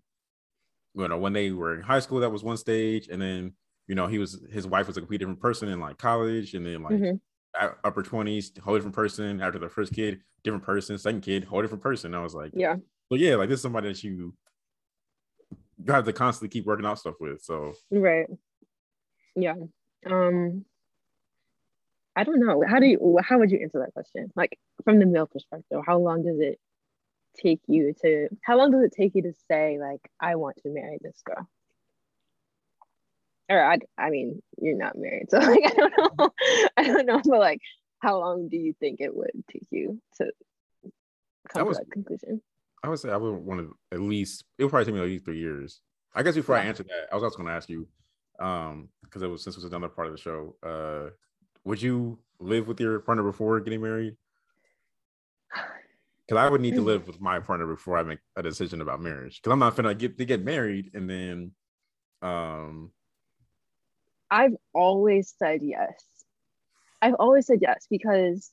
you know, when they were in high school, that was one stage, and then you know he was his wife was a completely different person in like college, and then like mm-hmm. upper twenties, whole different person. After the first kid, different person. Second kid, whole different person. I was like, yeah, but yeah, like this is somebody that you you have to constantly keep working out stuff with. So right, yeah. Um, I don't know. How do you? How would you answer that question? Like from the male perspective, how long does it take you to? How long does it take you to say like, I want to marry this girl? Or I, I mean, you're not married, so like, I don't know. I don't know, but like, how long do you think it would take you to come was, to that conclusion? I would say I would want to at least. It would probably take me at least three years. I guess before. I answer that, I was also going to ask you, um, because it was since it was another part of the show. Uh, would you live with your partner before getting married? Because I would need to live with my partner before I make a decision about marriage. Because I'm not gonna get to get married and then, um, I've always said yes. I've always said yes because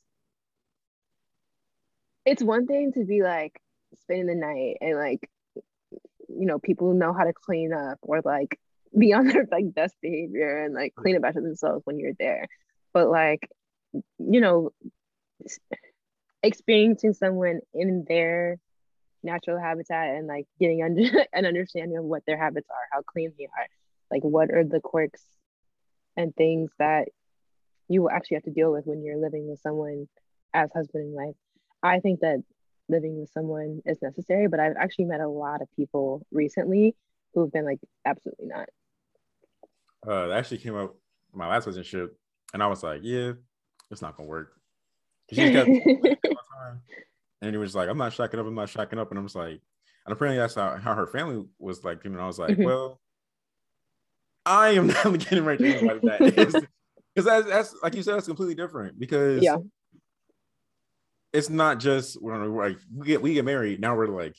it's one thing to be like spending the night and like you know people know how to clean up or like be on their like best behavior and like clean up after themselves when you're there but like you know experiencing someone in their natural habitat and like getting under an understanding of what their habits are how clean they are like what are the quirks and things that you will actually have to deal with when you're living with someone as husband and wife i think that living with someone is necessary but i've actually met a lot of people recently who've been like absolutely not uh that actually came up my last relationship and I was like, yeah, it's not gonna work. She kept and he was like, I'm not shacking up, I'm not shacking up. And I was like, and apparently that's how, how her family was like, and I was like, mm-hmm. well, I am not getting married to anybody that because that's, that's like you said, it's completely different because yeah. It's not just we're like we get we get married now we're like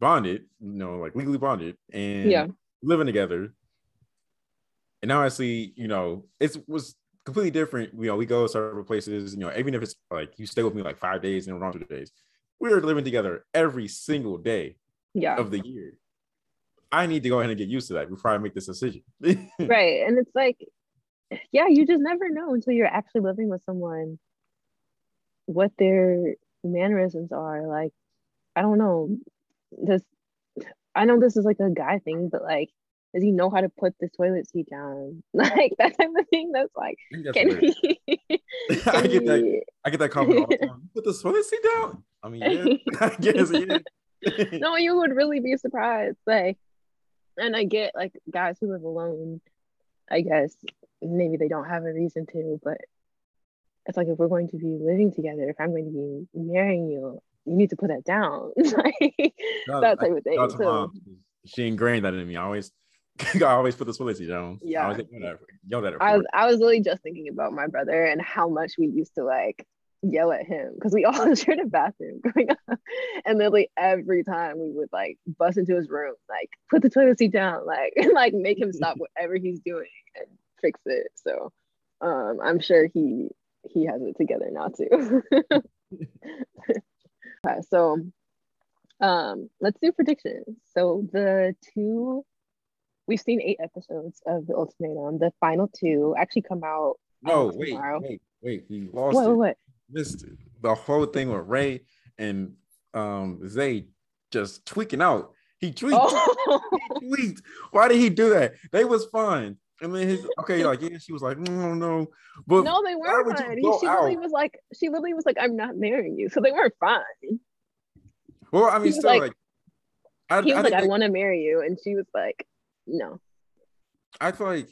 bonded, you know, like legally bonded and yeah. living together and now I see, you know, it was completely different. You know, we go several places, you know, even if it's like you stay with me like five days and around two days, we are living together every single day yeah. of the year. I need to go ahead and get used to that before I make this decision. right. And it's like, yeah, you just never know until you're actually living with someone what their mannerisms are. Like, I don't know. This I know this is like a guy thing, but like does he know how to put the toilet seat down? Like that type of thing. That's like, can he, can I get that. I get that comment all the time. Put the toilet seat down. I mean, yeah, I guess yeah. no, you would really be surprised. Like, and I get like guys who live alone. I guess maybe they don't have a reason to, but it's like if we're going to be living together, if I'm going to be marrying you, you need to put that down, like no, that type of thing. So, she ingrained that in me. I always I always put the toilet seat down. Yeah. I was, yelled at her I was, I was literally just thinking about my brother and how much we used to like yell at him because we all shared a bathroom growing up. And literally every time we would like bust into his room, like put the toilet seat down, like like make him stop whatever he's doing and fix it. So um I'm sure he he has it together now too. okay, so um let's do predictions. So the two we've seen eight episodes of the ultimatum the final two actually come out no wait tomorrow. wait wait we lost what, it. what missed it. the whole thing with rae and um zay just tweaking out he tweaked oh. he tweaked. Why did he do that? They was fine. And then his okay, like yeah, she was like, no, no, but no, they weren't fine. He, she out? really was like, she literally was like, I'm not marrying you, so they weren't fine. Well, I mean, still like, like I, he was I like, I want to marry you, and she was like, no. I feel like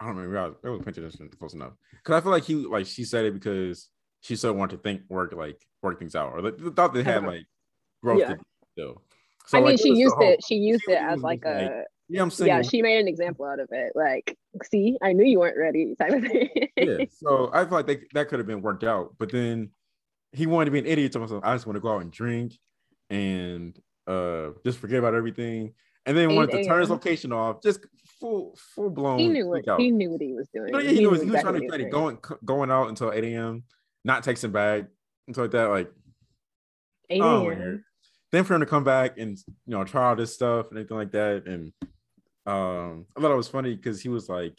I don't remember. I was, was picture this close enough because I feel like he like she said it because she still wanted to think work like work things out or like, thought they had like growth yeah. still. So, I mean, like, she used it. She used it as like a. Like, yeah, I'm saying. Yeah, she made an example out of it. Like, see, I knew you weren't ready, type of thing. yeah. So I feel like they, that could have been worked out, but then he wanted to be an idiot to myself. I just want to go out and drink and uh just forget about everything. And then wanted to turn his location off, just full full blown. He knew what he knew what he was doing. You know, yeah, he, he, knew, he was trying to be going going out until 8 a.m., not texting back, and so like that. Like 8 a.m. Oh, then for him to come back and you know try all this stuff and anything like that, and um, I thought it was funny because he was like,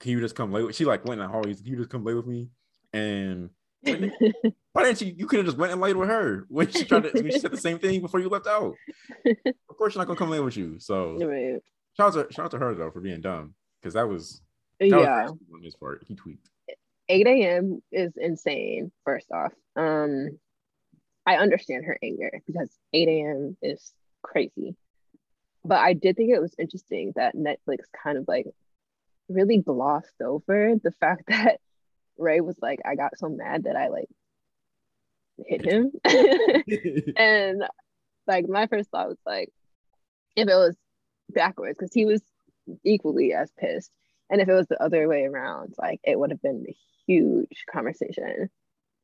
"Can you just come late?" She like went in the hall. He's, "Can you just come late with me?" And why didn't you? You could have just went and laid with her when she tried to. when she said the same thing before you left out. of course, she's not gonna come late with you. So right. shout out to shout out to her though for being dumb because that was that yeah was on his part. He tweaked. 8 a.m. is insane. First off, um, I understand her anger because 8 a.m. is crazy. But I did think it was interesting that Netflix kind of like really glossed over the fact that Rae was like, I got so mad that I like hit him. and like my first thought was like, if it was backwards, because he was equally as pissed. And if it was the other way around, like it would have been a huge conversation.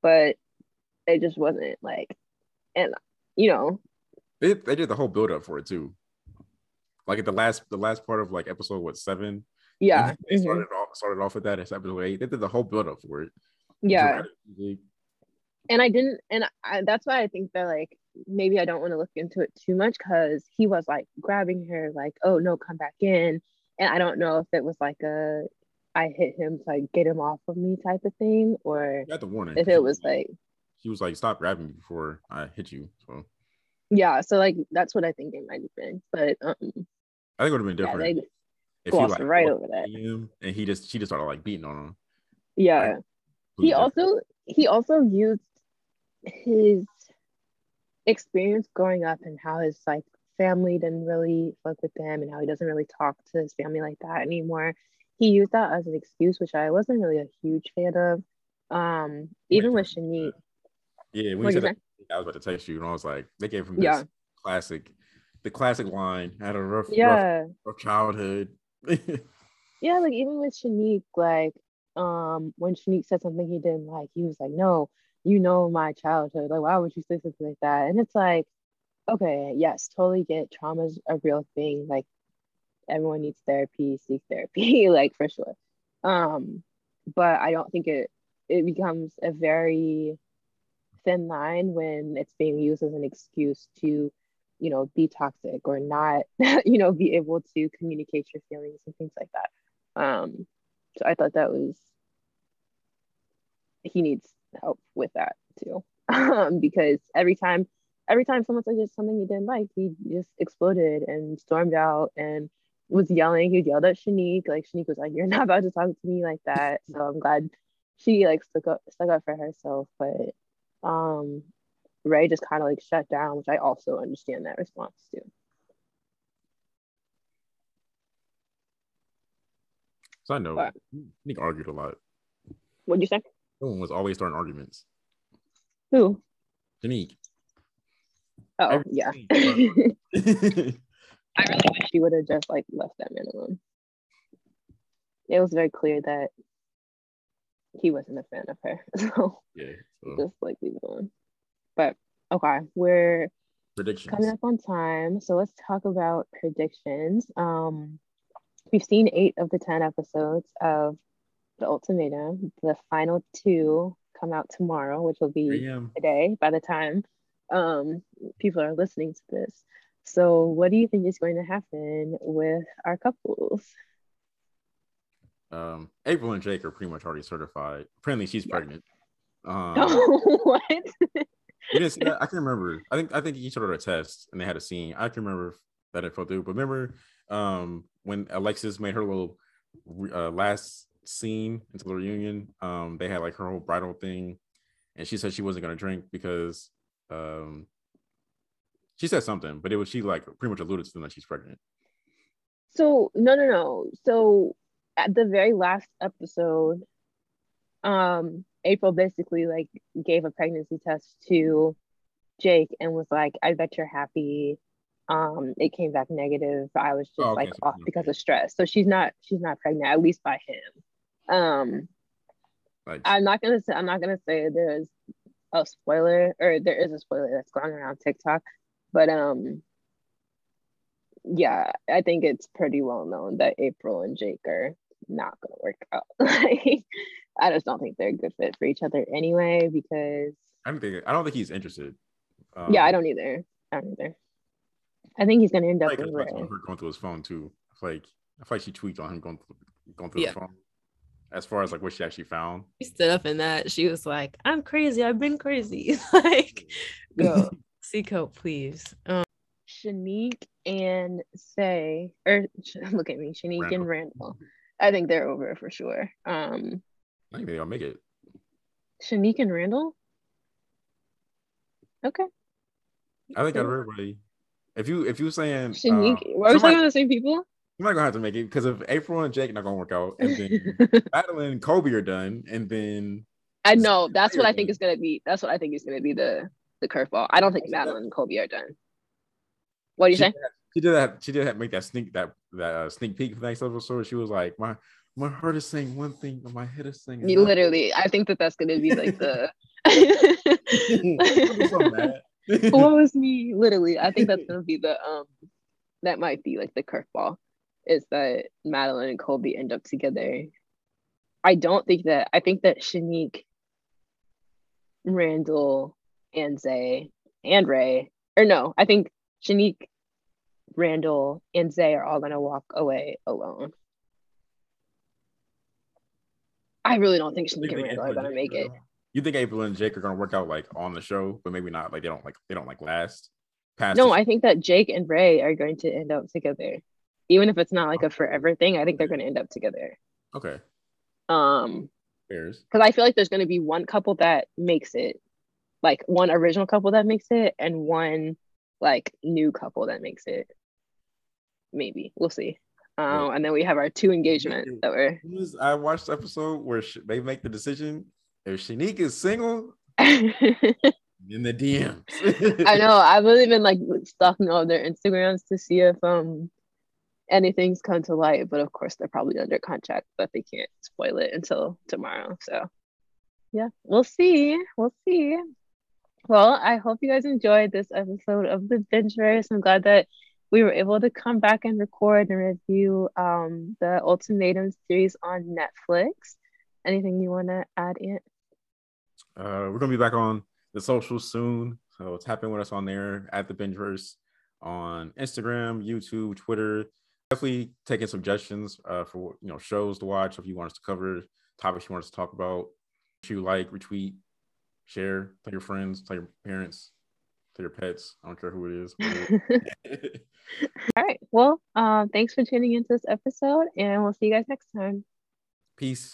But it just wasn't like, and you know, they, they did the whole build up for it too. Like at the last the last part of like episode what seven? Yeah, they mm-hmm. started started off with that. It's episode eight. They did the whole build up for it. Yeah, and I didn't, and I, that's why I think that like maybe I don't want to look into it too much because he was like grabbing her, like, "Oh no, come back in," and I don't know if it was like a I hit him to like get him off of me type of thing, or got the warning. If it was like he was like, "Stop grabbing me before I hit you." So yeah, so like that's what I think it might have been, but um, I think it would have been different yeah, if he like right over that, him and he just she just started like beating on him. Yeah, like, he also he also used his experience growing up and how his like family didn't really fuck with him and how he doesn't really talk to his family like that anymore. He used that as an excuse, which I wasn't really a huge fan of. Um, even with Shanique. Yeah, when you said that, I was about to text you, and I was like, they gave him this yeah. classic, the classic line. Had a rough, yeah. rough, rough childhood. yeah, like even with Shanique, like um, when Shanique said something he didn't like, he was like, "No, you know my childhood. Like, why would you say something like that?" And it's like, okay, yes, totally get trauma's a real thing. Like, everyone needs therapy, seek therapy, like for sure. Um, but I don't think it it becomes a very thin line when it's being used as an excuse to you know be toxic or not you know be able to communicate your feelings and things like that. Um so i thought that was he needs help with that too. Um because every time every time someone said something he didn't like he just exploded and stormed out and was yelling. He yelled at shanique like shanique was like you're not about to talk to me like that. So i'm glad she like stuck up stuck up for herself but um, Rae just kind of like shut down, which I also understand that response too. So I know but, Nick argued a lot. What'd you say? Someone was always starting arguments. Who? Shanique. Oh yeah. I really wish she would have just like left that man alone. It was very clear that he wasn't a fan of her. So yeah, so. just like leave it alone. But okay, we're predictions coming up on time. So let's talk about predictions. Um we've seen eight of the ten episodes of the ultimatum. The final two come out tomorrow, which will be today by the time um people are listening to this. So what do you think is going to happen with our couples? Um, April and Jake are pretty much already certified. Apparently, she's yeah. pregnant. Um, what? you didn't see that? I can remember. I think I think each ordered a test and they had a scene. I can remember that it fell through. But remember, um, when Alexis made her little uh, last scene into the reunion, um, they had like her whole bridal thing, and she said she wasn't gonna drink because um, she said something, but it was she like pretty much alluded to them that she's pregnant. So no, no, no. So at the very last episode, um, April basically like gave a pregnancy test to Jake and was like, "I bet you're happy." Um, it came back negative. I was just oh, okay. like off because of stress. So she's not she's not pregnant, at least by him. Um, I'm not gonna say I'm not gonna say there's a spoiler or there is a spoiler that's going around TikTok, but um, yeah, I think it's pretty well known that April and Jake are not gonna work out. like, I just don't think they're a good fit for each other anyway. Because I don't think I don't think he's interested. Um, yeah, I don't either. I don't either. I think he's gonna end up like with Her going through his phone too. I feel like I feel like she tweaked on him going through, going through yeah. his phone. As far as like what she actually found, she stood up in that. She was like, "I'm crazy. I've been crazy. like, go seek help, please." Um, Shanique and Zay, or look at me, Shanique Randall. and Randall. I think they're over for sure. Um, I think they'll make it. Shanique and Randall. Okay. I think out of everybody, if you if you saying Shanique, uh, are we talking about the same people? I'm not gonna have to make it because if April and Jake not gonna work out, and then Madlin and Colby are done, and then I know that's what I think is gonna be. That's what I think is gonna be the the curveball. I don't think Madlin and Colby are done. What do you she say? she did that. She did that, make that sneak that that uh, sneak peek for the next episode. She was like, my my heart is saying one thing, but my head is saying. You literally, I think that that's gonna be like the. what was me? Literally, I think that's gonna be the um, that might be like the curveball, is that Madlin and Colby end up together. I don't think that. I think that Shanique, Randall, and Zay and Rae, or no, I think Shanique, Randall, and Zay are all gonna walk away alone. I really don't think she's gonna make it. You think April and Jake are gonna work out like on the show, but maybe not. Like they don't like they don't like last. Past no, I think that Jake and Rae are going to end up together, even if it's not like a forever thing. I think they're going to end up together. Okay. Um. Because I feel like there's going to be one couple that makes it, like one original couple that makes it, and one like new couple that makes it. Maybe we'll see. Um, and then we have our two engagement that were. I watched the episode where they make the decision if Shanique is single. in the DMs. I know. I've really been like stalking all their Instagrams to see if um anything's come to light, but of course they're probably under contract, but they can't spoil it until tomorrow. So yeah, we'll see. We'll see. Well, I hope you guys enjoyed this episode of the Bingeverse. I'm glad that we were able to come back and record and review um, the Ultimatum series on Netflix. Anything you want to add, Ant? Uh, we're gonna be back on the social soon, so tap in with us on there at the Bingeverse on Instagram, YouTube, Twitter. Definitely taking suggestions uh, for you know shows to watch if you want us to cover topics you want us to talk about. If you like, retweet, share, tell your friends, tell your parents, tell your pets. I don't care who it is. All right. Well, um, thanks for tuning into this episode, and we'll see you guys next time. Peace.